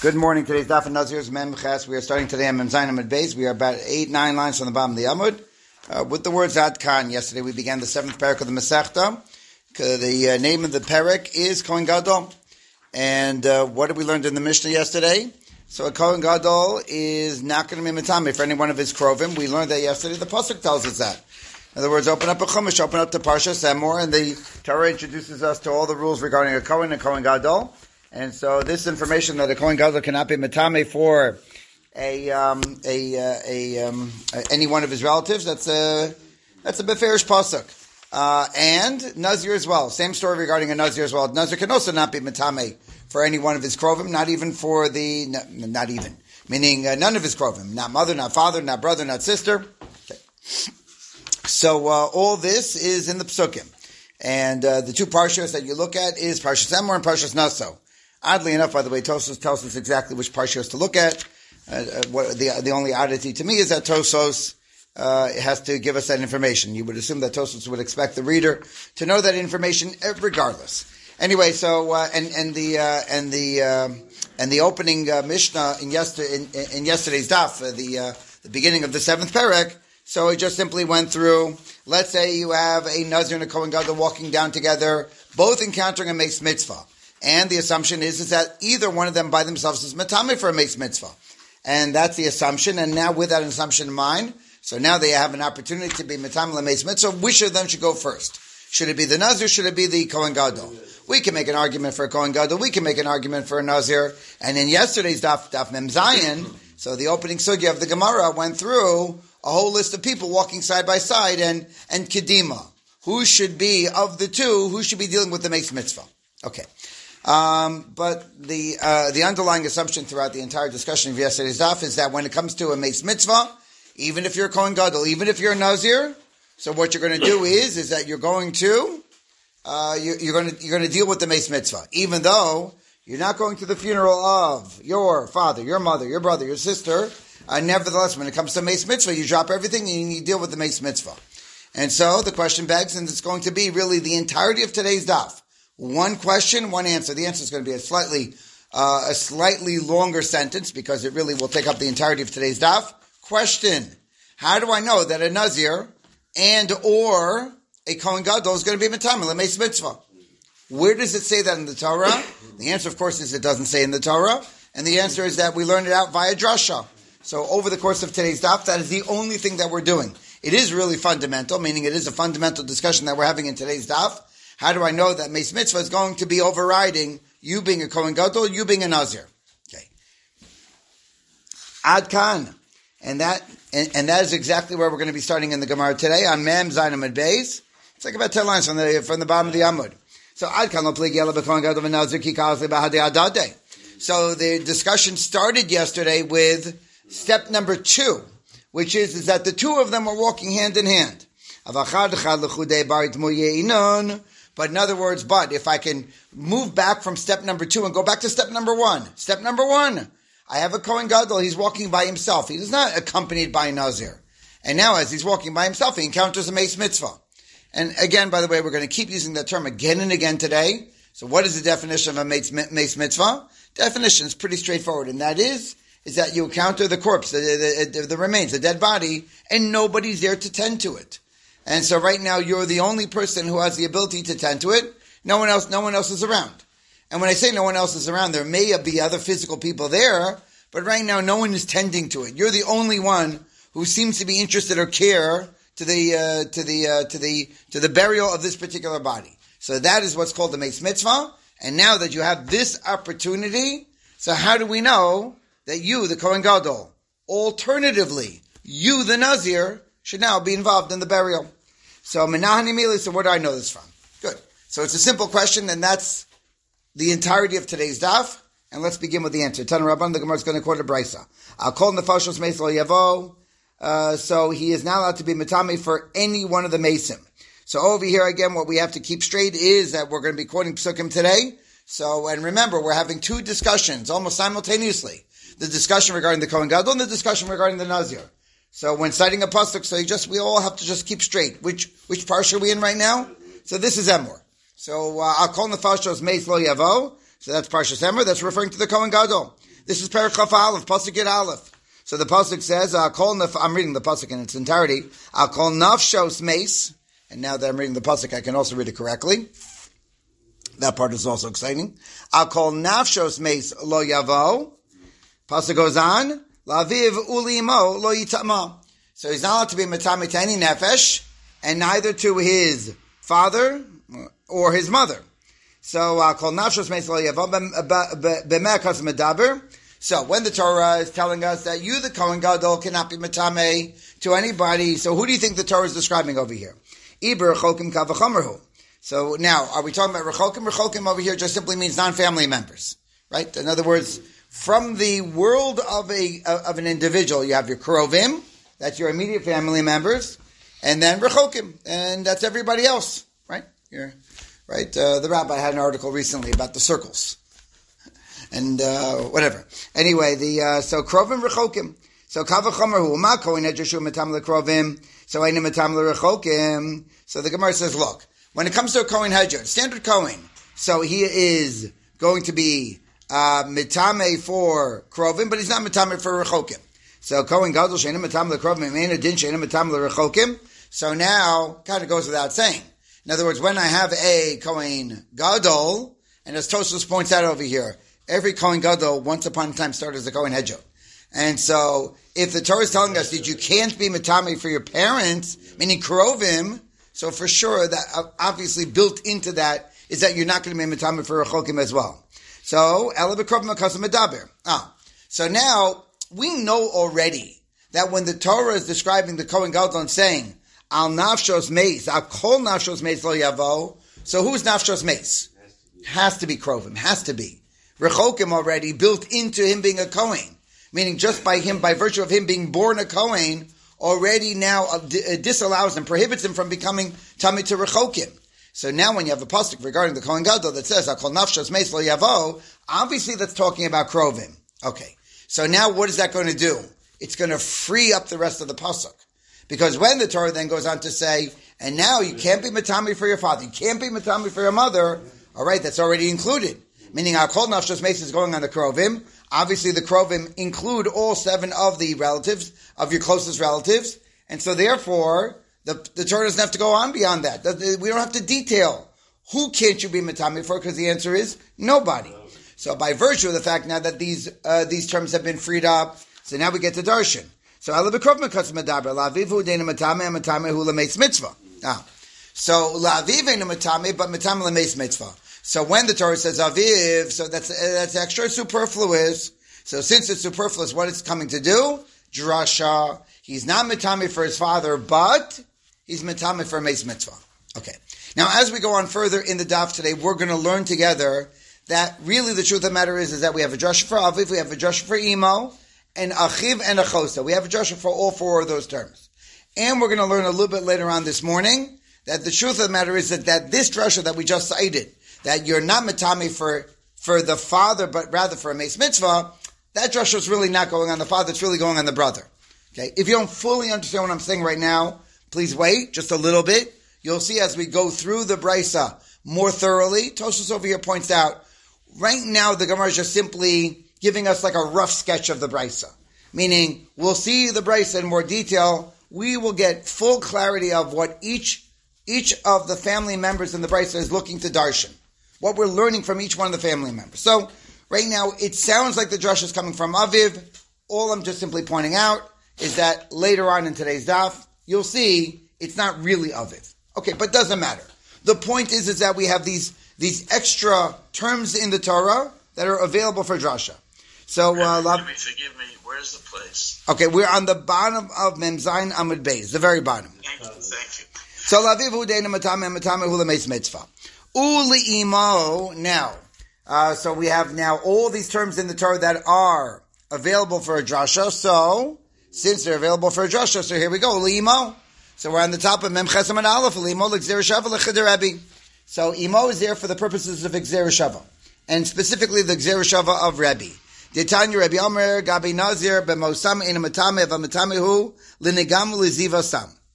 Good morning. Today's Daf and Nazir's Memches. We are starting today on Mem Zayin Amud Beis. We are about eight, nine lines from the bottom of the Amud. Uh, with the words Ad Khan. Yesterday we began the seventh parak of the Masechta. The uh, name of the parak is Kohen Gadol. And uh, what did we learn in the Mishnah yesterday? So a Kohen Gadol is not going to be Matame for any one of his Krovim. We learned that yesterday. The Pasuk tells us that. In other words, open up a Chumash, open up the Parsha, Semor, and the Torah introduces us to all the rules regarding a Kohen and Kohen Gadol. And so this information that the Kohen Gadol cannot be Matame for a, um, a, uh, a, um, any one of his relatives, that's a, that's a Beferish Pasuk. Uh, and Nazir as well. Same story regarding a Nazir as well. Nazir can also not be Matame for any one of his Krovim, not even for the, not even, meaning uh, none of his Krovim, not mother, not father, not brother, not sister. So uh, all this is in the Psukim. And uh, the two parshas that you look at is Parshas Emor and Parshas Naso. Oddly enough, by the way, Tosos tells us exactly which parshas to look at. Uh, uh, what, the, the only oddity to me is that Tosos uh, has to give us that information. You would assume that Tosos would expect the reader to know that information uh, regardless. Anyway, so uh, and and the uh, and the um, and the opening Mishnah in, yesterday, in, in, yesterday's daf, the the beginning of the seventh parak. So it just simply went through. Let's say you have a Nazir and a Kohen Gadol walking down together, both encountering a Mace Mitzvah. And the assumption is, is that either one of them by themselves is matame for a mace mitzvah. And that's the assumption. And now with that assumption in mind, so now they have an opportunity to be matame mace mitzvah. Which of them should go first? Should it be the Nazir? Should it be the Kohen Gadol? We can make an argument for a Kohen Gadol. We can make an argument for a Nazir. And in yesterday's Daf, Daf Mem Zayin, so the opening sugya of the Gemara went through a whole list of people walking side by side and, and Kedima. Who should be, of the two, who should be dealing with the Mace Mitzvah? Okay. Um, but the uh, the underlying assumption throughout the entire discussion of yesterday's daf is that when it comes to a mace mitzvah, even if you're a kohen gadol, even if you're a nazir, so what you're going to do is is that you're going to uh, you, are going to you're going to deal with the mace mitzvah, even though you're not going to the funeral of your father, your mother, your brother, your sister. Uh, nevertheless, when it comes to mace mitzvah, you drop everything and you deal with the mace mitzvah. And so the question begs, and it's going to be really the entirety of today's daf. One question, one answer. The answer is going to be a slightly uh, a slightly longer sentence because it really will take up the entirety of today's daf. Question: How do I know that a nazir and or a kohen gadol is going to be mitam lemeis mitzvah? Where does it say that in the Torah? The answer, of course, is it doesn't say in the Torah, and the answer is that we learned it out via drasha. So over the course of today's daf, that is the only thing that we're doing. It is really fundamental, meaning it is a fundamental discussion that we're having in today's daf. How do I know that Mace Mitzvah is going to be overriding you being a Kohen Gadol, you being a Nazir? Okay. Ad Khan. And that, and, and, that is exactly where we're going to be starting in the Gemara today on Mem Zainam Beis. It's like about 10 lines from the, from the bottom of the Amud. So Ad Khan lo Yela b'Kohen Gadol v'Nazir ki adade. So the discussion started yesterday with step number two, which is, is that the two of them are walking hand in hand. But in other words, but if I can move back from step number two and go back to step number one. Step number one. I have a Kohen Gadol. He's walking by himself. He is not accompanied by Nazir. And now as he's walking by himself, he encounters a Mace Mitzvah. And again, by the way, we're going to keep using that term again and again today. So what is the definition of a Mace, mace Mitzvah? Definition is pretty straightforward. And that is, is that you encounter the corpse, the, the, the remains, the dead body, and nobody's there to tend to it. And so right now you're the only person who has the ability to tend to it. No one else, no one else is around. And when I say no one else is around, there may be other physical people there, but right now no one is tending to it. You're the only one who seems to be interested or care to the uh, to the uh, to the to the burial of this particular body. So that is what's called the Mace Mitzvah. And now that you have this opportunity, so how do we know that you, the Kohen Gadol, alternatively, you, the Nazir, should now be involved in the burial? So Menahani so where do I know this from? Good. So it's a simple question, and that's the entirety of today's daf. And let's begin with the answer. Tan Rabban, the Gemara is going to quote a brisa. I'll call Yavo. Uh, so he is not allowed to be Matame for any one of the Mason. So over here again, what we have to keep straight is that we're going to be quoting Psukim today. So, and remember, we're having two discussions almost simultaneously. The discussion regarding the Kohen Gadol and the discussion regarding the Nazir. So when citing a pasuk, so you just we all have to just keep straight. Which which parsha are we in right now? So this is Emor. So uh, I'll call the fashos meis lo yavo. So that's parsha Emor. That's referring to the Kohen Gadol. This is Perichaf Aleph, Pasuk Yud Aleph. So the pasuk says, "I'll call naf." I'm reading the pasuk in its entirety. I'll call nafshos mace. And now that I'm reading the pasuk, I can also read it correctly. That part is also exciting. I'll call nafshos mace lo yavo. Pasuk goes on. Laviv ulimo lo yitama. So he's not allowed to be matami to any nefesh, and neither to his father or his mother. So uh, call nafshos mace lo b'mekas medaber. So when the Torah is telling us that you, the Kohen Gadol, cannot be matame to anybody, so who do you think the Torah is describing over here? Iber chokim kavachomerhu. So now, are we talking about rechokim? Rechokim over here just simply means non-family members, right? In other words, from the world of a of an individual, you have your krovim, that's your immediate family members, and then rechokim, and that's everybody else, right? You're, right? Uh, the rabbi had an article recently about the circles and uh, whatever. Anyway, the uh, so krovim rechokim. So kavachomer hu ma kohen edreshu matam lekrovim. So ainu matam lerechokim. So the Gemara says, look, when it comes to a kohen hedger, standard kohen, so he is going to be uh, mitame for krovim, but he's not mitame for rechokim. So kohen gadol sheinu matam lekrovim, ainu din sheinu matam lerechokim. So now, kind of goes without saying. In other words, when I have a kohen gadol, and as Tosos points out over here, every Kohen Gadol once upon a time started as a Kohen Hedjo. And so, if the Torah is telling us that you can't be Matami for your parents, meaning Krovim, so for sure that uh, obviously built into that is that you're not going to be Matami for Rechokim as well. So. Ah. So now, we know already that when the Torah is describing the Kohen Gadol and saying, Al Nafshos Meis, Al Kol Nafshos Meis Lo Yavo, so who's Nafshos Meis? Has to be Krovim, has to be. Rechokim already built into him being a Kohen. Meaning just by him, by virtue of him being born a Kohen, already now uh, uh, disallows and prohibits him from becoming Tamid to Rechokim. So now when you have a pasuk regarding the Kohen Gadol that says, "I Akol nafshas meis lo yavo, obviously that's talking about Krovim. Okay. So now what is that going to do? It's going to free up the rest of the pasuk. Because when the Torah then goes on to say, and now you can't be Matami for your father, you can't be Matami for your mother, alright, that's already included meaning our kol nafshos mace is going on the krovim. Obviously, the krovim include all seven of the relatives of your closest relatives, and so therefore the the Torah doesn't have to go on beyond that. We don't have to detail who can't you be matami for because the answer is nobody. So by virtue of the fact now that these uh, these terms have been freed up, so now we get to darshan. So alavikrov mekas medaber lavivu dena matame matame hu mitzvah. Now, so laviv matame but matame mitzvah. So when the Torah says aviv, so that's that's extra superfluous. So since it's superfluous, what it's coming to do? Drasha. He's not mitami for his father, but he's mitami for Mace Mitzvah. Okay. Now, as we go on further in the daf today, we're going to learn together that really the truth of the matter is, is that we have a drasha for aviv, we have a drasha for imo, and achiv and achosa. We have a drasha for all four of those terms. And we're going to learn a little bit later on this morning that the truth of the matter is that, that this drasha that we just cited, that you're not matami for for the father, but rather for a mace mitzvah, that drasha is really not going on the father; it's really going on the brother. Okay, if you don't fully understand what I'm saying right now, please wait just a little bit. You'll see as we go through the brisa more thoroughly. Toshos over here points out right now the Gemara is just simply giving us like a rough sketch of the brisa, meaning we'll see the brisa in more detail. We will get full clarity of what each each of the family members in the brisa is looking to darshan what we're learning from each one of the family members. So right now, it sounds like the drush is coming from Aviv. All I'm just simply pointing out is that later on in today's daf, you'll see it's not really Aviv. Okay, but doesn't matter. The point is, is that we have these these extra terms in the Torah that are available for drasha. So, uh, forgive me, forgive me. Where's the place? Okay, we're on the bottom of Memzain Amud Beis, the very bottom. Thank you. Thank you. So, laviv hu deina matame matame hula mitzvah. Uli'imo. Now, uh, so we have now all these terms in the Torah that are available for a drasha. So, since they're available for a drasha, so here we go. Uli'imo. So we're on the top of Mem Chesam and Aleph. Uli'imo l'gzer shava So imo is there for the purposes of Gzer Shava, and specifically the Gzer Shava of Rebbe. Detanya Rebbe Omer Gabi Nazir b'mosam in.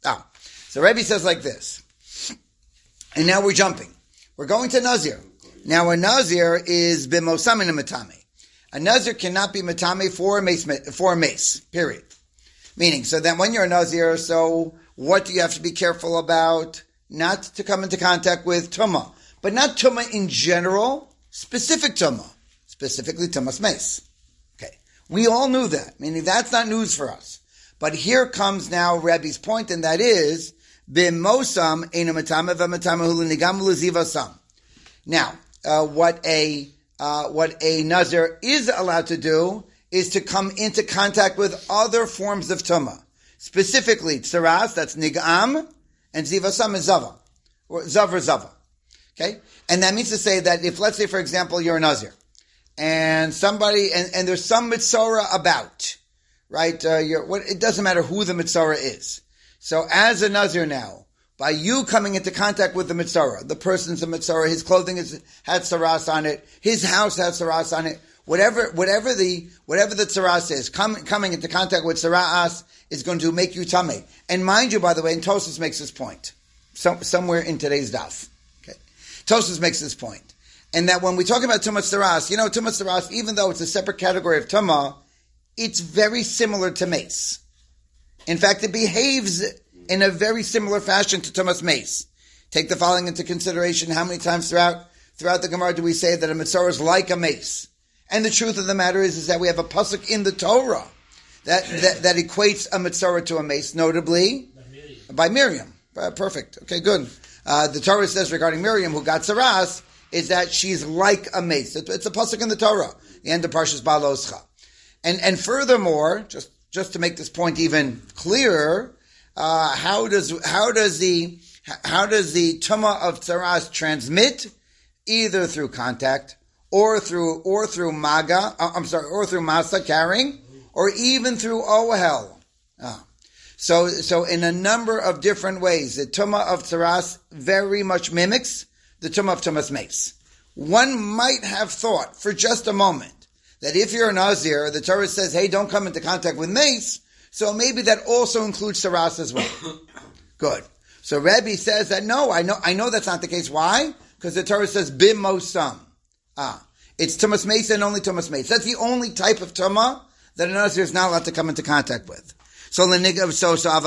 Ah, so Rebbe says like this, and now we're jumping. We're going to Nazir. Now a Nazir is b'mosamin matame. A Nazir cannot be Matame for a mace, for a mace, period. Meaning, so then when you're a Nazir, so what do you have to be careful about? Not to come into contact with Tumah, but not Tumah in general, specific Tumah, specifically Tumah's mace. Okay. We all knew that, meaning that's not news for us. But here comes now Rebbe's point, and that is, Bimosam Now, uh, what a uh, what a nazir is allowed to do is to come into contact with other forms of tuma, specifically tsaras, that's nigam, and zivasam is zava, or zav or zava. Okay, and that means to say that if, let's say, for example, you're a nazir, and somebody, and, and there's some mitzvah about, right? Uh, what, it doesn't matter who the mitzvah is. So as a nazir now, by you coming into contact with the mitzvah, the person's a mitzvah, his clothing is, had saras on it, his house has saras on it, whatever, whatever the, whatever the tsaras is, com, coming into contact with saras is going to make you tummy. And mind you, by the way, and Tosus makes this point, so, somewhere in today's daf. Okay. Tosus makes this. And that when we talk about Tumas Saras, you know, Tumas Saras, even though it's a separate category of Tumah, it's very similar to mace. In fact, it behaves in a very similar fashion to Tumas Mace. Take the following into consideration. How many times throughout throughout the Gemara do we say that a mitzvah is like a mace? And the truth of the matter is, is that we have a pasuk in the Torah that, that, that equates a mitzvah to a mace, notably by Miriam. By Miriam. Uh, perfect. Okay, good. Uh, the Torah says regarding Miriam, who got saras, is that she's like a mace. It's a pasuk in the Torah, the end of Parshas Beha'aloscha. And and furthermore, just just to make this point even clearer, uh, how does how does the how does the tuma of tzaras transmit? Either through contact, or through or through maga. Uh, I'm sorry, or through masa carrying, or even through ohel. Ah. So, so in a number of different ways, the tuma of tzaras very much mimics the tuma of tumas mace. One might have thought for just a moment that if you're a nazir, the Torah says, "Hey, don't come into contact with mace." So maybe that also includes saras as well. Good. So Rebbe says that no, I know, I know that's not the case. Why? Because the Torah says bimosam. Ah, it's tumas mace and only tumas mace. That's the only type of tuma that a nazir is not allowed to come into contact with. So so so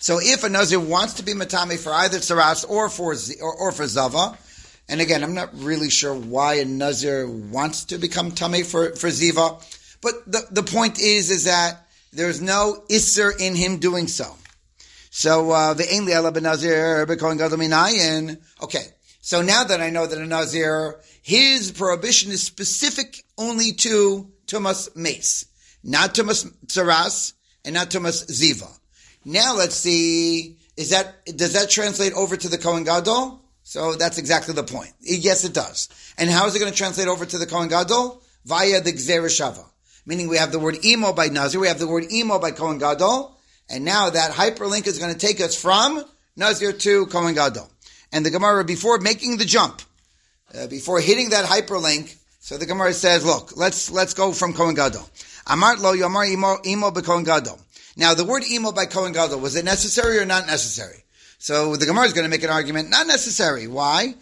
So if a nazir wants to be matame for either saras or for or, or for zava, and again, I'm not really sure why a nazir wants to become tame for for ziva. But the, the point is, is that there's no isser in him doing so. So, uh, the Minayin. Okay. So now that I know that a Nazir, his prohibition is specific only to Tumas Mace, not Tumas Tsaras, and not Tumas Ziva. Now let's see, is that, does that translate over to the Kohen Gadol? So that's exactly the point. Yes, it does. And how is it going to translate over to the Kohen Gadol? Via the Gzereshava meaning we have the word emo by Nazir, we have the word emo by Kohen Gadol, and now that hyperlink is going to take us from Nazir to Kohen Gadol and the Gemara before making the jump, uh, before hitting that hyperlink. So the Gemara says, look, let's, let's go from Kohen Gadol. Amart lo yomar imo, imo b'Kohen Gadol. Now the word imo by Kohen Gadol, was it necessary or not necessary? So the Gemara is going to make an argument, not necessary. Why?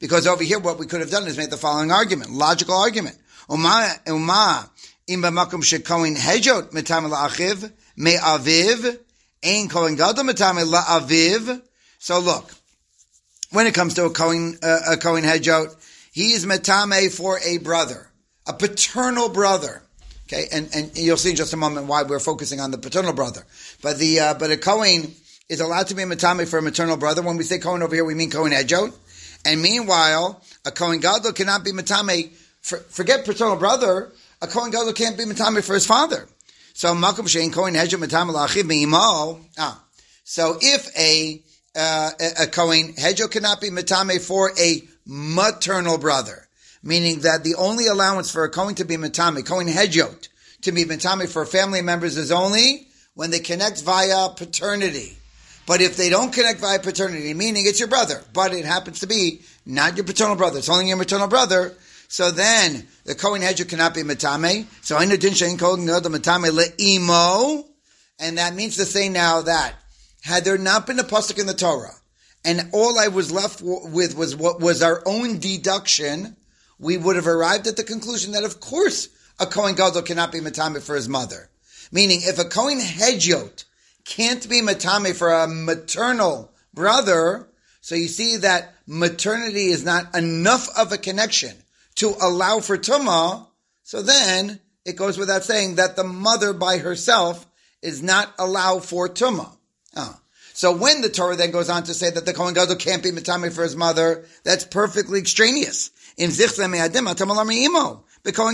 Because over here, what we could have done is made the following argument, logical argument. Uma, uma, im b'makom shekoin hejot mitam la'achiv, me'aviv, Ain Kohen Gadol Matame La Aviv. So look, when it comes to a Kohen, uh, a Kohen Hedjot, he is Matame for a brother, a paternal brother. Okay, and, and you'll see in just a moment why we're focusing on the paternal brother. But the uh, but a Kohen is allowed to be a Matame for a maternal brother. When we say Kohen over here, we mean Kohen out. And meanwhile, a Kohen Gadol cannot be Matame, for, forget paternal brother, a Kohen Gadol can't be Matame for his father. So Malcolm Shein Kohen Hedja Matame Lachiv Meimo. Ah. So if a, uh, a Kohen Hedjo cannot be Matame for a maternal brother, meaning that the only allowance for a Kohen to be Matame, Kohen Hedjot, to be Matame for family members is only when they connect via paternity. But if they don't connect via paternity, meaning it's your brother, but it happens to be not your paternal brother, it's only your maternal brother, so then the Kohen Hedger cannot be Matame. So I Din Shein Kohen the Matame Le'imo. And that means to say now that had there not been a pasuk in the Torah, and all I was left with was what was our own deduction, we would have arrived at the conclusion that of course a Kohen Gadol cannot be matame for his mother. Meaning, if a Kohen Hedjot can't be matame for a maternal brother, so you see that maternity is not enough of a connection to allow for tuma, so then it goes without saying that the mother by herself is not allowed for tuma. Oh. Ah. So when the Torah then goes on to say that the Kohen Gadol can't be mitame for his mother, that's perfectly extraneous. In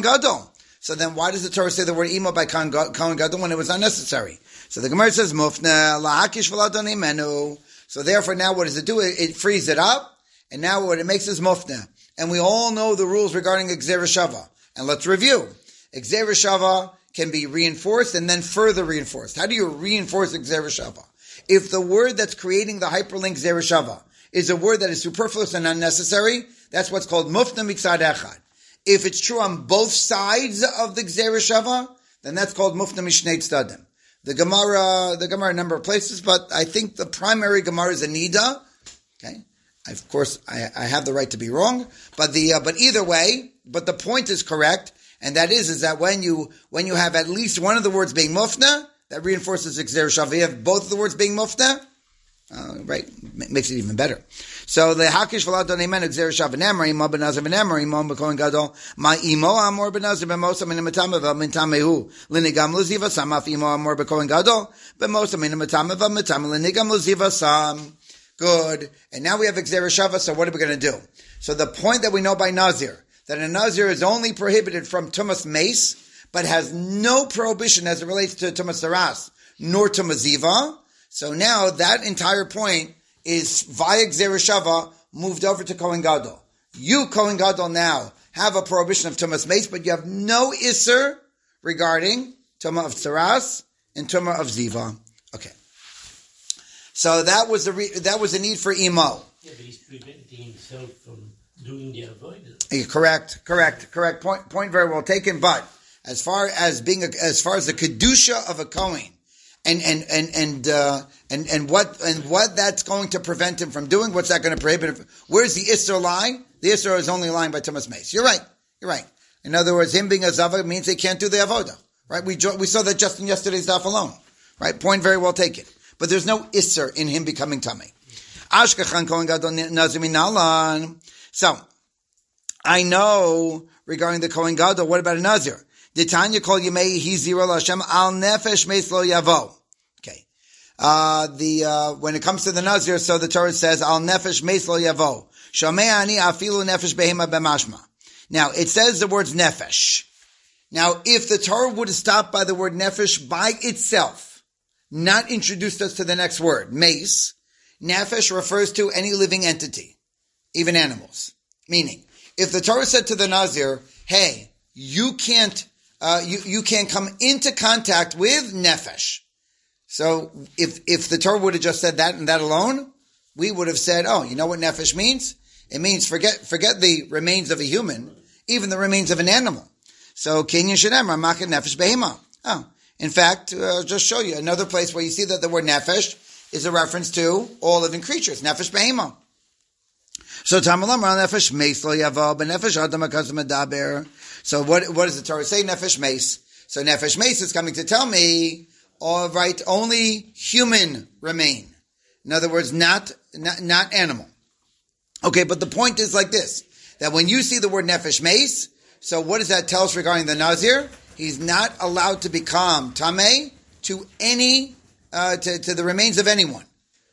Gadol. So then why does the Torah say the word imo by Kohen Gadol when it was unnecessary? So the Gemara says, mufna la'akish menu. So therefore now what does it do? It, it frees it up, and now what it makes is mufna. And we all know the rules regarding Gzer Shava. And let's review. Gzer Shava can be reinforced and then further reinforced. How do you reinforce Xer Shava? If the word that's creating the hyperlink Gzereshava is a word that is superfluous and unnecessary, that's what's called Mufna Miksad Echad. If it's true on both sides of the Gzereshava, then that's called Mufna Mishnei. The Gemara, the Gemara, a number of places, but I think the primary Gemara is Anida. Okay. Of course, I, I have the right to be wrong, but the, uh, but either way, but the point is correct, and that is, is that when you, when you have at least one of the words being mufna, that reinforces Gzer Shav. both of the words being mufta, uh, right, makes it even better. So the hakish v'ladon amen Gzer Shav v'nemer imo benazir v'nemer imo b'kohen gadol ma imo amor benazir b'mosa min matame v'mintamehu linigam luziva sam af imo amor b'kohen gadol b'mosa min matame v'mitame linigam. Good. And now we have Gzer Shava, so what are we going to do? So the point that we know by Nazir, that a Nazir is only prohibited from Tumas Mace, but has no prohibition as it relates to Tumas Saras, nor Tumas Ziva. So now that entire point is via Gzereshava moved over to Kohen Gadol. You, Kohen Gadol, now have a prohibition of Tumas Mace, but you have no Isser regarding Tumah of Saras and Tumah of Ziva. Okay. So that was the re- that was a need for emo. Yeah, but he's preventing himself from doing the avoidance. correct, correct, correct. Point point very well taken. But as far as being a, as far as the kedusha of a kohen, and and and and uh, and and what and what that's going to prevent him from doing. What's that going to prohibit him? Where's the isser lie? The isser is only lying by Tumas Mace. You're right. You're right. In other words, him being a zava means they can't do the avoda. Right? We we saw that just in yesterday's daf alone. Right? Point very well taken. But there's no isser in him becoming tummy. Gadol nazir So I know regarding the kohen gadol. What about a nazir? Tanya call Yemei Zero Hashem Al Nefesh Meis Lo Yavo. Okay. Uh, the, uh, when it comes to the Nazir, so the Torah says Al Nefesh Meis Lo Yavo. Shomei Ani Afilu Nefesh Behema B'mashma. Now, it says the words Nefesh. Now, if the Torah would have stopped by the word Nefesh by itself, not introduced us to the next word, Mace, Nefesh refers to any living entity, even animals. Meaning, if the Torah said to the Nazir, hey, you can't uh, you, you can't come into contact with nefesh. So if, if the Torah would have just said that and that alone, we would have said, oh, you know what nefesh means? It means forget, forget the remains of a human, even the remains of an animal. So Kenyan Shanem, Ramaka Nefesh Behema. Oh, in fact, uh, I'll just show you another place where you see that the word nefesh is a reference to all living creatures. Nefesh Behema. So Tamalam Nefesh Meislo Yavo, Nefesh Adam Medaber. So what, what does the Torah say? Nefesh Mace. So Nefesh Mace is coming to tell me, all right, only human remain. In other words, not, not, not animal. Okay, but the point is like this, that when you see the word Nefesh Mace, so what does that tell us regarding the Nazir? He's not allowed to become Tameh to any, uh, to, to the remains of anyone.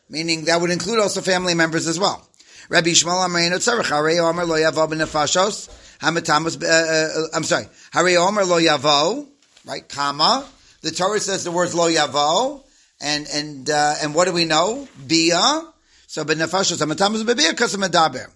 Meaning that would include also family members as well. Rabbi Shmuel Amreinu Tzarech, Harei Omer Lo Yavav B'Nefashos, Hamatamas, uh, uh, I'm sorry, Harei Omer Lo Yavo, right, comma. The Torah says the words Lo Yavo, and, and, uh, and what do we know? Bia. So B'Nefashos, Hamatamas B'Bia, Kasam Medaber.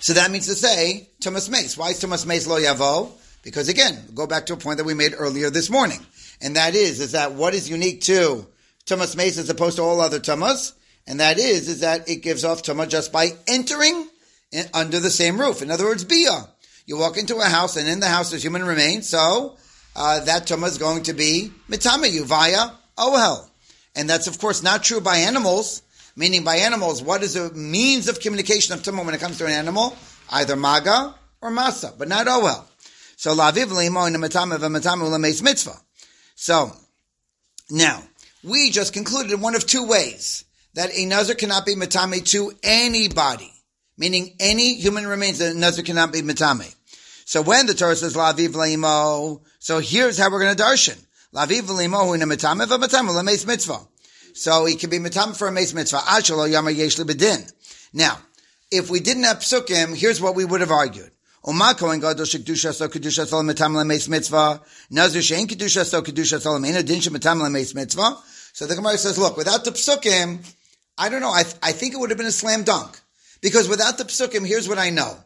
So that means to say, Tumas Mace. Why is Tumas Mace Lo Yavo? Because again, go back to a point that we made earlier this morning. And that is, is that what is unique to Tumas Mace as opposed to all other Thomas? and that is is that it gives off tuma just by entering in, under the same roof. In other words, bia. You walk into a house, and in the house there's human remains, so uh, that tuma is going to be mitama you via ohel, and that's of course not true by animals. Meaning by animals, what is a means of communication of tumah when it comes to an animal? Either maga or masa, but not oel. So laviv limo in a matame v'matame ulemeis mitzvah. So, now, we just concluded in one of two ways that a nazar cannot be matame to anybody, meaning any human remains, a nazar cannot be matame. So when the Torah says laviv limo, so here's how we're going to darshan. Laviv limo in a matame v'matame ulemeis mitzvah. So he can be mitam for a mace mitzvah. Ashalo yamar yesh bedin. Now, if we didn't have psukim, here's what we would have argued. Oma kohen gadol shekdusha so kedusha sol mitam lemeis mitzvah. Nazir shein kedusha so kedusha sol meina din shemitam lemeis mitzvah. So the Gemara says, look, without the psukim, I don't know. I, th- I think it would have been a slam dunk because without the psukim, here's what I know.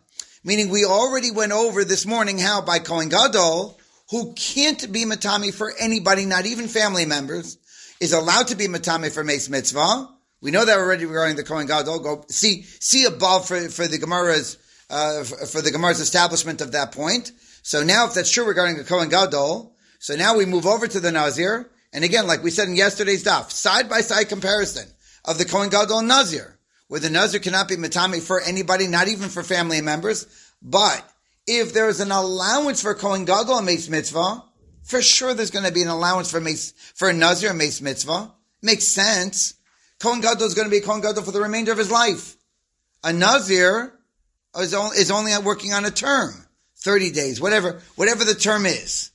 Meaning, we already went over this morning how by kohen gadol, who can't be matami for anybody, not even family members, is allowed to be matame for mace mitzvah. We know that already regarding the Kohen Gadol. Go see see above for, for the Gemara's uh, for, the Gemara's establishment of that point. So now, if that's true regarding the Kohen Gadol, so now we move over to the Nazir, and again, like we said in yesterday's daf, side by side comparison of the Kohen Gadol and Nazir, where the Nazir cannot be matame for anybody, not even for family members, but if there is an allowance for Kohen Gadol and Mace Mitzvah, for sure there's going to be an allowance for mace, for a Nazir and Mace Mitzvah. Makes sense. Kohen Gadol is going to be a Kohen Gadol for the remainder of his life. A Nazir Oh, is only, is only working on a term. 30 days, whatever, whatever the term is.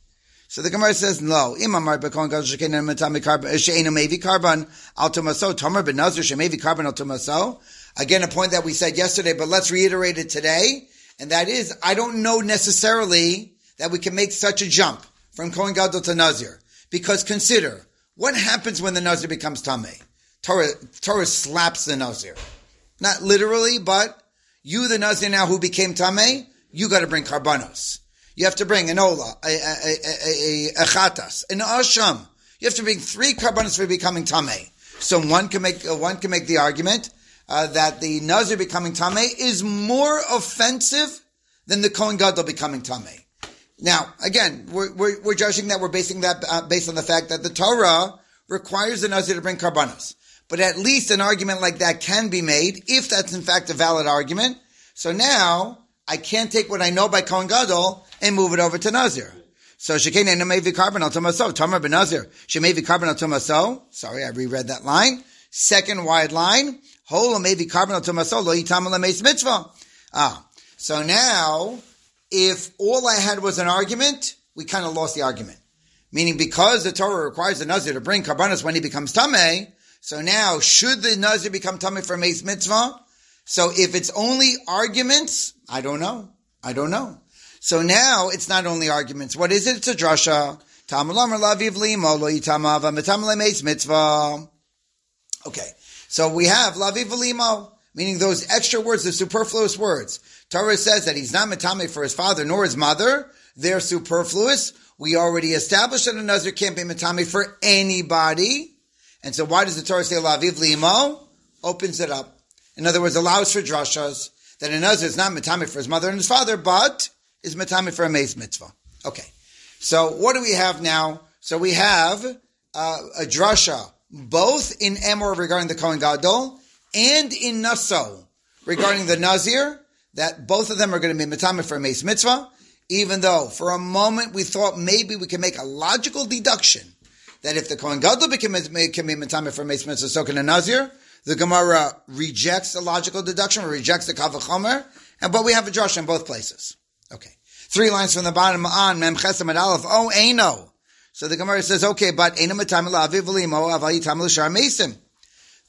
So the Gemara says, no. Imamar bekohen gadol shekein matami carbon she'enu mevi carbon al tomaso tomer benazir shemevi carbon al tomaso. Again, a point that we said yesterday, but let's reiterate it today, and that is, I don't know necessarily that we can make such a jump from Kohen Gadol to Nazir. Because consider, what happens when the Nazir becomes Tameh? Torah, Torah slaps the Nazir. Not literally, but you, the Nazir now who became Tameh, you got to bring karbanos. You have to bring an ola, a, a, a, a, chatas, an asham. You have to bring three karbanos for becoming Tameh. So one can make, uh, one can make the argument uh, that the Nazir becoming Tameh is more offensive than the Kohen Gadol becoming Tameh. Now, again, we're, we're, we're, judging that we're basing that uh, based on the fact that the Torah requires the Nazir to bring karbanos. But at least an argument like that can be made if that's in fact a valid argument. So now I can't take what I know by Kohen Gadol and move it over to Nazir. So Shekene Nemevi Carbon al Tomaso, Tamar ben Nazir, Shemevi Carbon al Tomaso. Sorry, I reread that line. Second wide line, Hol Mevi Carbon al Tomaso, Lo Yitam Mitzvah. Ah, so now if all I had was an argument, we kind of lost the argument. Meaning because the Torah requires the Nazir to bring karbanos when he becomes Tameh, so now should the Nazir become Tameh for Mace Mitzvah? So if it's only arguments, I don't know. I don't know. So now it's not only arguments. What is it? It's a drasha. Okay. So we have laviv limo, meaning those extra words, the superfluous words. Torah says that he's not metame for his father nor his mother. They're superfluous. We already established that a Nazir can't be metame for anybody. And so why does the Torah say laviv limo? Opens it up. In other words, allows for drashas that a Nazir is not metame for his mother and his father, but is metame for a mace mitzvah. Okay. So what do we have now? So we have uh, a drasha both in Emor regarding the Kohen Gadol and in Naso regarding the Nazir that both of them are going to be mitame for a mace mitzvah, even though for a moment we thought maybe we can make a logical deduction that if the Kohen Gadol can be mitame for mace mitzvah, so can a Nazir. The Gemara rejects the logical deduction, or rejects the Kavachomer, and but we have a Josh in both places. Okay. Three lines from the bottom on, Mem Chesam Aleph, oh, Eino. So the Gemara says, okay, but Eino Matame La'aviv Limo, Avayitam L'Shar Mesim.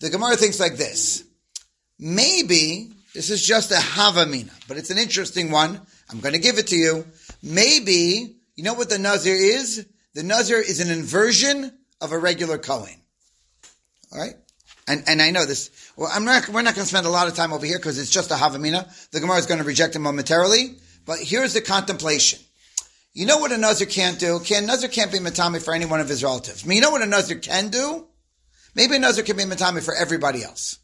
The Gemara thinks like this. Maybe this is just a Havamina, but it's an interesting one. I'm going to give it to you. Maybe, you know what the Nazir is? The Nazir is an inversion of a regular Kohen. Alright? And, and I know this. Well, I'm not, we're not going to spend a lot of time over here because it's just a Havamina. The Gemara is going to reject it momentarily. But here's the contemplation. You know what a Nazir can't do? Can Nazir can't be Matami for any one of his relatives. I mean, you know what a Nazir can do? Maybe a Nazir can be Matami for everybody else.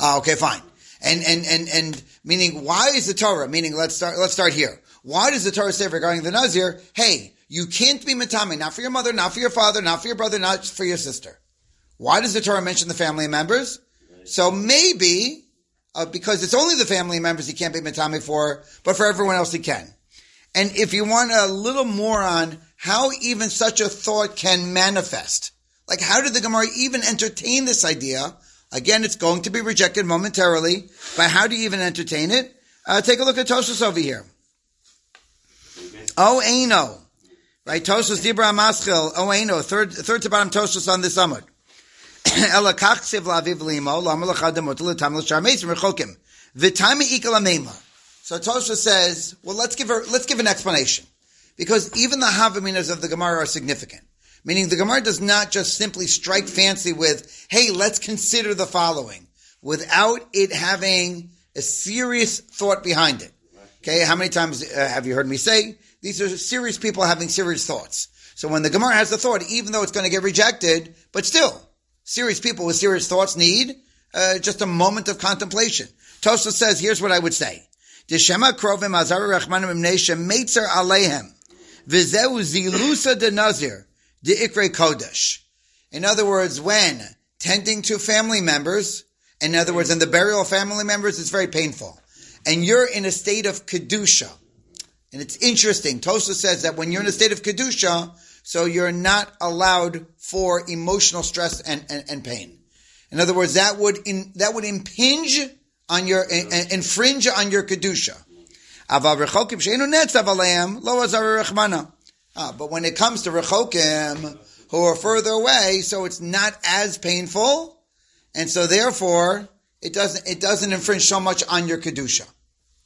Ah, okay, fine. And, and, and, and meaning, why is the Torah, meaning, let's start, let's start here. Why does the Torah say regarding the Nazir, hey, you can't be Matami, not for your mother, not for your father, not for your brother, not for your sister. Why does the Torah mention the family members? So maybe uh, because it's only the family members he can't be matame for, but for everyone else he can. And if you want a little more on how even such a thought can manifest, like how did the Gemara even entertain this idea? Again, it's going to be rejected momentarily, but how do you even entertain it? Uh, take a look at Toshus over here. Oh, Aino. Right, Toshus Dibra Maschil, Aino, third, third to bottom Toshus on ikal amema. So Tosha says, well, let's give her, let's give an explanation. Because even the Havaminas of the Gemara are significant. Meaning the Gemara does not just simply strike fancy with, hey, let's consider the following, without it having a serious thought behind it. Okay, how many times uh, have you heard me say, these are serious people having serious thoughts. So when the Gemara has the thought, even though it's going to get rejected, but still, serious people with serious thoughts need uh, just a moment of contemplation. Tosa says, here's what I would say. Krovim de de kodesh. In other words, when tending to family members, in other words, in the burial of family members, it's very painful. And you're in a state of kedusha. And it's interesting. Tosa says that when you're in a state of kedusha, so you're not allowed for emotional stress and, and, and pain. In other words, that would in, that would impinge on your infringe on your kedusha. Ah, but when it comes to rechokim who are further away, so it's not as painful, and so therefore it doesn't it doesn't infringe so much on your kedusha.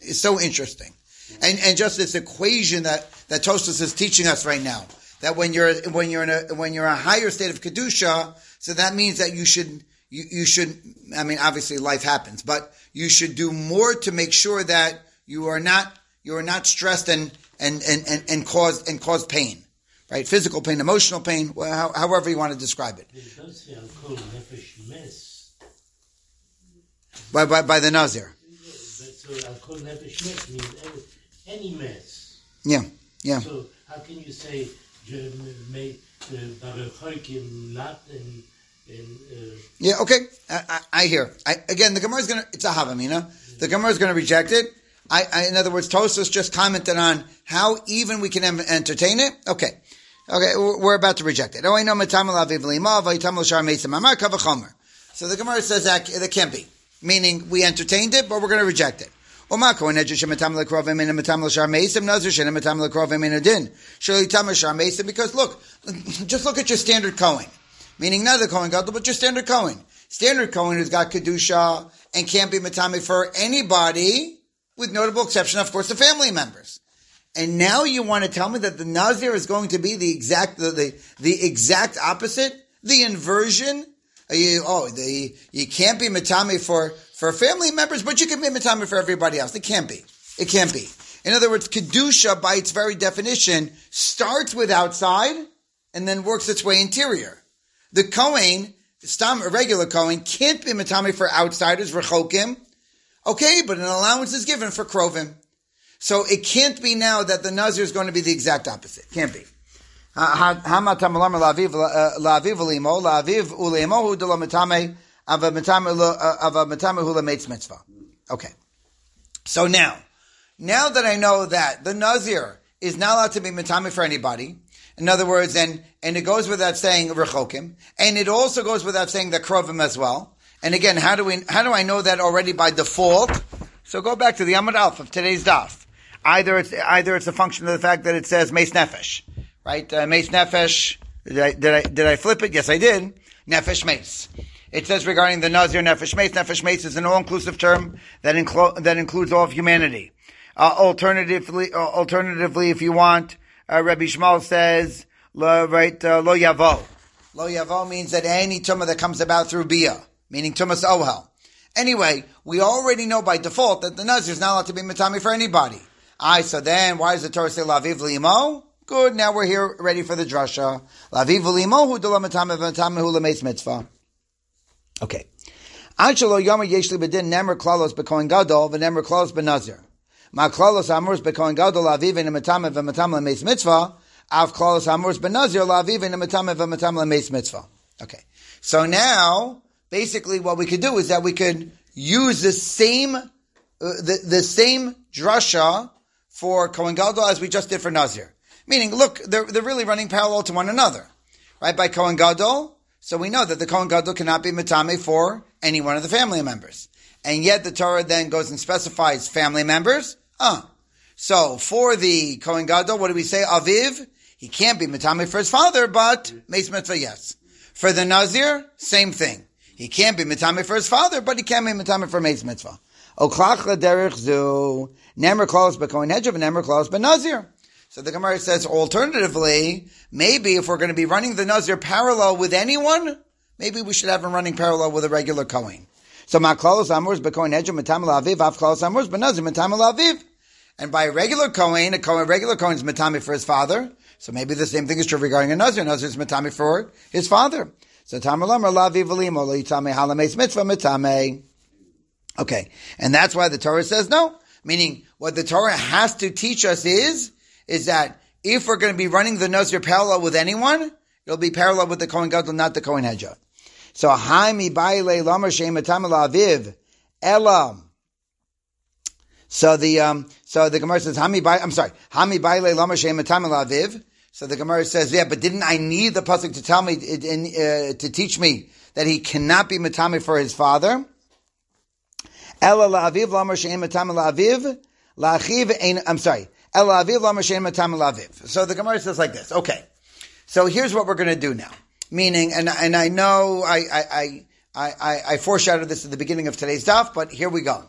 It's so interesting, and and just this equation that that Tosfos is teaching us right now that when you're when you're in a when you're in a higher state of kedusha, so that means that you should you, you should I mean obviously life happens, but you should do more to make sure that you are not you are not stressed and and and and, and cause and cause pain. Right, physical pain, emotional pain, well, however you want to describe it. By, by, by the Nazir. Any mess. Yeah, yeah. So how can you say not in, in uh, yeah, okay. I, I, I hear. I, again, the Gemara is going to, it's a Havamina. The Gemara is going to reject it. I, I, in other words, Tosos just commented on how even we can entertain it. Okay. Okay, we're about to reject it. Oh, I know So the Gemara says that, that can't be. Meaning, we entertained it, but we're going to reject it. Because look, just look at your standard Kohen. Meaning not the Kohen Gadol, but your standard Kohen. Standard Kohen who's got Kedusha and can't be Matami for anybody, with notable exception, of course, the family members. And now you want to tell me that the Nazir is going to be the exact, the, the, the exact opposite? The inversion? You, oh, the, you can't be Matami for, for family members, but you can be Matami for everybody else. It can't be. It can't be. In other words, Kedusha, by its very definition, starts with outside and then works its way interior. The Kohen, Stam, a regular Kohen, can't be Matami for outsiders, Rechokim. Okay, but an allowance is given for Krovim. So it can't be now that the Nazir is going to be the exact opposite. Can't be. Uh, of a mitzvah. Okay. So now, now that I know that the Nazir is not allowed to be mitame for anybody, in other words, and, and it goes without saying rechokim, and it also goes without saying the krovim as well. And again, how do we, how do I know that already by default? So go back to the Amud Alf of today's daf. Either it's, either it's a function of the fact that it says Mace Nefesh, right? Uh, Mace Nefesh, did I, did I, did I flip it? Yes, I did. Nefesh Mace. It says regarding the Nazir Nefesh Mace, Nefesh Mace is an all-inclusive term that, inclo- that includes all of humanity. Uh, alternatively, uh, alternatively, if you want, uh, Rabbi Shmuel says, lo, right, uh, lo yavo. Lo yavo means that any tumah that comes about through bia, meaning tumas ohel. Anyway, we already know by default that the Nazir is not allowed to be matami for anybody. I so then, why does the Torah say laviv limo? Good, now we're here ready for the drasha. Laviv limo hu dula matami v'matami hu mitzvah. Okay. Anshalo Yomer Yeshli Bedin Nemer Klalos Bekoin Gadol v'Nemer Klalos Benazir. Ma Klalos Amurs Bekoin Gadol Aviv in Matame v'Matame Lemeis Mitzvah. Av Klalos Amurs Benazir Laviv in Matame v'Matame Lemeis Mitzvah. Okay. So now, basically, what we could do is that we could use the same, uh, the, the same drasha for Kohen Gadol as we just did for Nazir. Meaning, look, they're, they're really running parallel to one another. Right? By Kohen Gadol, so we know that the Kohen Gadol cannot be Matame for any one of the family members. And yet the Torah then goes and specifies family members. Ah. So for the Kohen Gadol, what do we say? Aviv, he can't be Matame for his father, but Mace Mitzvah, yes. For the Nazir, same thing. He can't be Matame for his father, but he can be Matame for Mace Mitzvah. Oklach derech zu, Nemer klaus b'Kohen Hedjav, Nemer klaus b'Nazir. So the Gemara says, alternatively, maybe if we're going to be running the Nazir parallel with anyone, maybe we should have him running parallel with a regular Kohen. So Maklalos Amurs Bekohen Hedjav Matam Laviv, Avklalos Amurs Benazir Matam Laviv. And by a regular Kohen, a Kohen, regular Kohen is Matami for his father. So maybe the same thing is true regarding a Nazir. Nazir is Matami for his father. So Tamalam Laviv Alimo Litame Halames Mitzvah Matame. Okay. And that's why the Torah says no. Meaning, what the Torah has to teach us is is that if we're going to be running the Nazir parallel with anyone, it'll be parallel with the Kohen Gadol, not the Kohen Hedja. So, Haimi Baile Lama Shematam Aviv Elam. So the um, so the Gemara says Hami I'm sorry Hami Baile Lama Shematam Aviv. So the Gemara says, yeah, but didn't I need the pasuk to tell me uh, to teach me that he cannot be matame for his father? Ela la'aviv lama she'en matame la'aviv la'achiv I'm sorry. So the Gemara says like this. Okay. So here's what we're going to do now. Meaning, and, and I know I, I, I, I, I foreshadowed this at the beginning of today's daf, but here we go.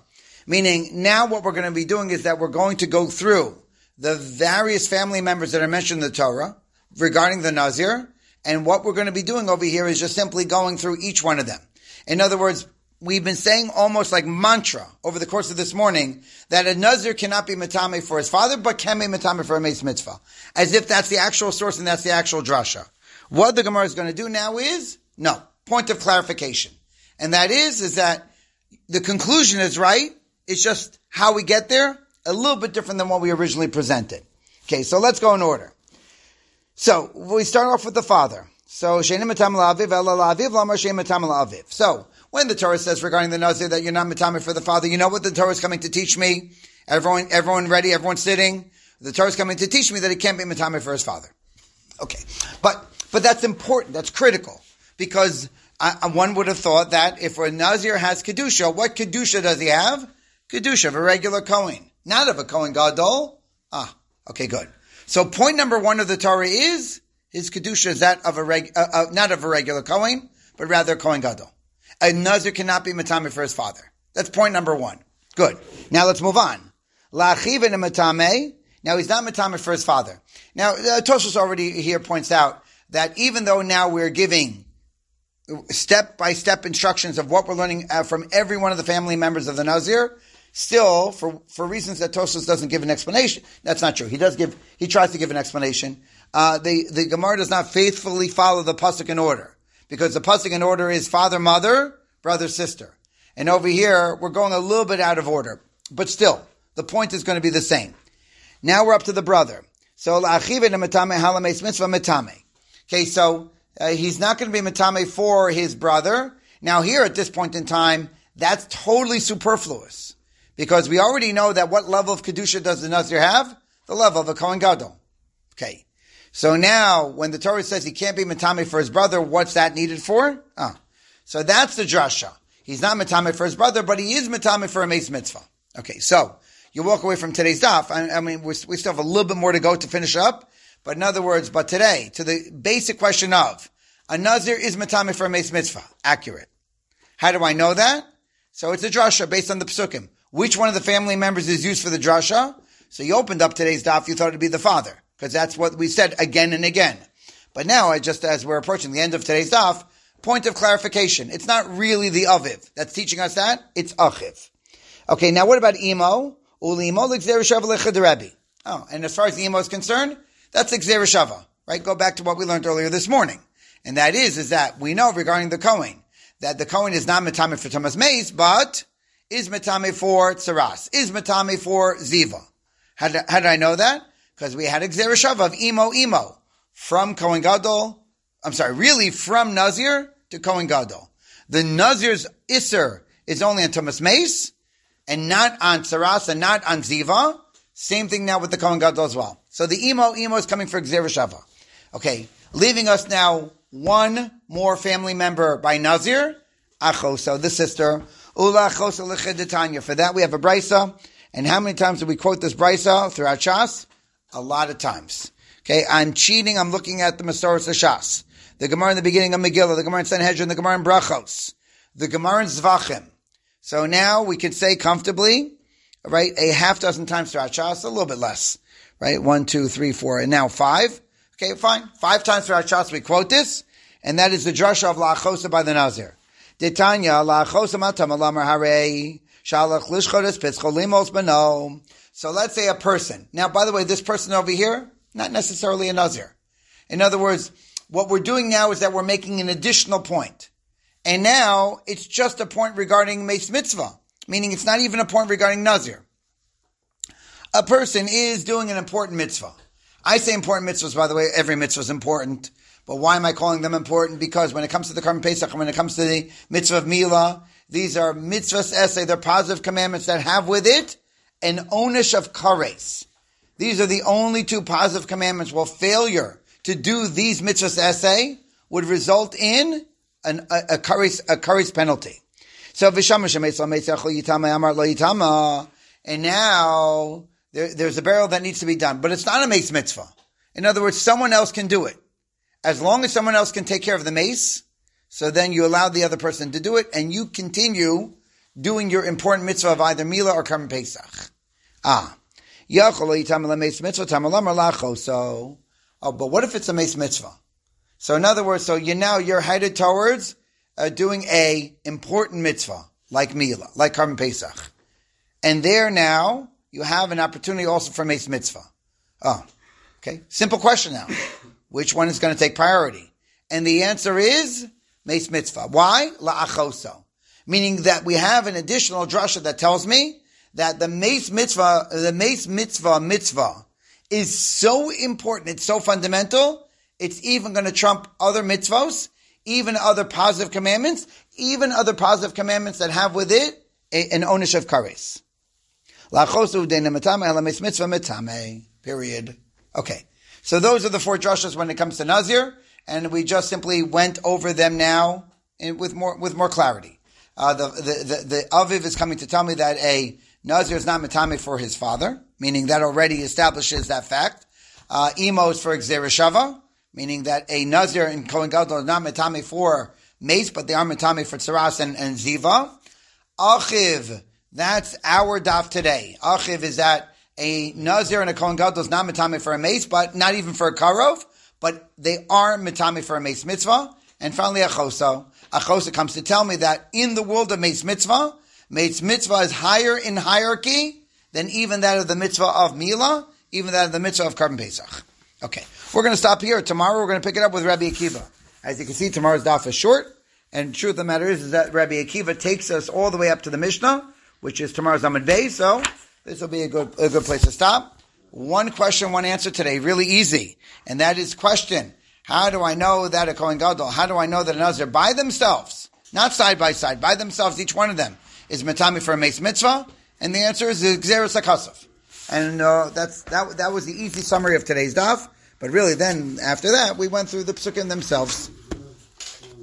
Meaning, now what we're going to be doing is that we're going to go through the various family members that are mentioned in the Torah regarding the Nazir, and what we're going to be doing over here is just simply going through each one of them. In other words, we've been saying almost like mantra over the course of this morning that a Nazir cannot be Matame for his father, but can be Matame for a Mace Mitzvah. As if that's the actual source and that's the actual drasha. What the Gemara is going to do now is, no, point of clarification. And that is, is that the conclusion is right. It's just how we get there, a little bit different than what we originally presented. Okay, so let's go in order. So, we start off with the father. So. So, when the Torah says regarding the Nazir that you're not matame for the father, you know what the Torah is coming to teach me? Everyone, everyone ready? Everyone sitting? The Torah is coming to teach me that he can't be matame for his father. Okay, but but that's important. That's critical because I, one would have thought that if a Nazir has kedusha, what kedusha does he have? Kedusha of a regular Kohen, not of a Kohen Gadol. Ah, okay, good. So point number one of the Torah is his kedusha is that of a reg, uh, uh, not of a regular Kohen, but rather Kohen Gadol a Nazir cannot be Matame for his father. That's point number one. Good. Now let's move on. La'achiv in Matame. Now he's not Matame for his father. Now, uh, already here points out that even though now we're giving step by step instructions of what we're learning uh, from every one of the family members of the Nazir, still, for, for reasons that Tosos doesn't give an explanation, that's not true. He does give, he tries to give an explanation. Uh, the, the Gemara does not faithfully follow the Pasuk in order because the pasuk in order is father, mother, brother, sister. And over here, we're going a little bit out of order, but still, the point is going to be the same. Now we're up to the brother. So Okay, so uh, he's not going to be metame for his brother. Now here at this point in time, that's totally superfluous because we already know that what level of kedusha does the nazir have? The level of a kohen gadol. Okay, so now, when the Torah says he can't be matame for his brother, what's that needed for? Ah, so that's the drasha. He's not matame for his brother, but he is matame for a mace mitzvah. Okay, so you walk away from today's daf. I, I mean, we still have a little bit more to go to finish up. But in other words, but today, to the basic question of, a nazir is matame for a mace mitzvah. Accurate. How do I know that? So it's a drasha based on the psukim. Which one of the family members is used for the drasha? So you opened up today's daf, you thought it'd be the father because that's what we said again and again. But now, I just as we're approaching the end of today's daf, point of clarification. It's not really the aviv that's teaching us that. It's achiv. Okay, now what about emo? Ulimo Oh, and as far as the emo is concerned, that's shava, right? Go back to what we learned earlier this morning. And that is, is that we know regarding the Kohen, that the Kohen is not metame for Tumas Mace, but is metame for tsaras, is metame for ziva. How did, how did I know that? Because we had a Gzereshava of Emo Emo from Kohen Gadol. I'm sorry, really from Nazir to Kohen Gadol. The Nazir's Isser is only on Tumas Mace and not on Saras and not on Ziva. Same thing now with the Kohen Gadol as well. So the emo, emo is coming for Gzera Okay, leaving us now one more family member by Nazir, Achoso, the sister, Ula Achoso. For that we have a brisa. And how many times do we quote this brisa throughout Shas? A lot of times. Okay, I'm cheating. I'm looking at the Masoros of Shas. The Gemara in the beginning of Megillah, the Gemara in Sanhedrin, the Gemara in Brachos, the Gemara in Zvachim. So now we can say comfortably, right, a half dozen times throughout Shas, a little bit less, right? One, two, three, four, and now five. Okay, fine. Five times throughout Shas we quote this, and that is the drasha of La'achosa by the Nazir. Detanya, La'achosa matam alamar harei, shalach lishchodes pitzcholimos beno. So let's say a person. Now, by the way, this person over here, not necessarily a Nazir. In other words, what we're doing now is that we're making an additional point. And now it's just a point regarding Mace Mitzvah, meaning it's not even a point regarding Nazir. A person is doing an important mitzvah. I say important mitzvahs, by the way, every mitzvah is important. But why am I calling them important? Because when it comes to the Karm Pesach, when it comes to the mitzvah of Mila, these are mitzvahs essay, they're positive commandments that have with it an onish of kares. These are the only two positive commandments. Well, failure to do these mitzvahs essay would result in an, a, a kares, a kares penalty. So and now there, there's a barrel that needs to be done, but it's not a mace mitzvah. In other words, someone else can do it. As long as someone else can take care of the mace, so then you allow the other person to do it, and you continue doing your important mitzvah of either Mila or Karm Pesach. Ah. So, oh, but what if it's a mace mitzvah? So in other words, so you now you're headed towards uh, doing a important mitzvah like Mila, like Karm Pesach, and there now you have an opportunity also for mace mitzvah. Oh, okay. Simple question now. Which one is going to take priority? And the answer is mace mitzvah. Why? La'achoso. Meaning that we have an additional drasha that tells me that the mace mitzvah, the mace mitzvah mitzvah is so important. It's so fundamental. It's even going to trump other mitzvahs, even other positive commandments, even other positive commandments that have with it an onish of kares. Period. Okay. So those are the four drushes when it comes to Nazir, and we just simply went over them now with more with more clarity. Uh, the, the, the, the Aviv is coming to tell me that a Nazir is not matame for his father, meaning that already establishes that fact. Uh, Emos for Gzereshava, meaning that a Nazir in Kohen Gadol is not matame for mace, but they are matame for Tsaras and, and Ziva. Achiv, that's our daf today. Achiv is that a Nazir and a Kohen Gadol is not mitame for a mace, but not even for a karov, but they are mitame for a mace mitzvah. And finally, a choso. A choso comes to tell me that in the world of mace mitzvah, mitzvah is higher in hierarchy than even that of the mitzvah of Mila, even that of the mitzvah of Karban Pesach. Okay, we're going to stop here. Tomorrow we're going to pick it up with Rabbi Akiva. As you can see, tomorrow's daf is short. And truth of the matter is, is that Rabbi Akiva takes us all the way up to the Mishnah, which is tomorrow's Amid Bay. So this will be a good, a good place to stop. One question, one answer today, really easy. And that is question. How do I know that a Kohen Gadol, how do I know that a Nazir by themselves, not side by side, by themselves, each one of them is Matami for a Mace Mitzvah? And the answer is Xeris Akasov. And uh, that's, that, that was the easy summary of today's daf. But really then, after that, we went through the psukim themselves.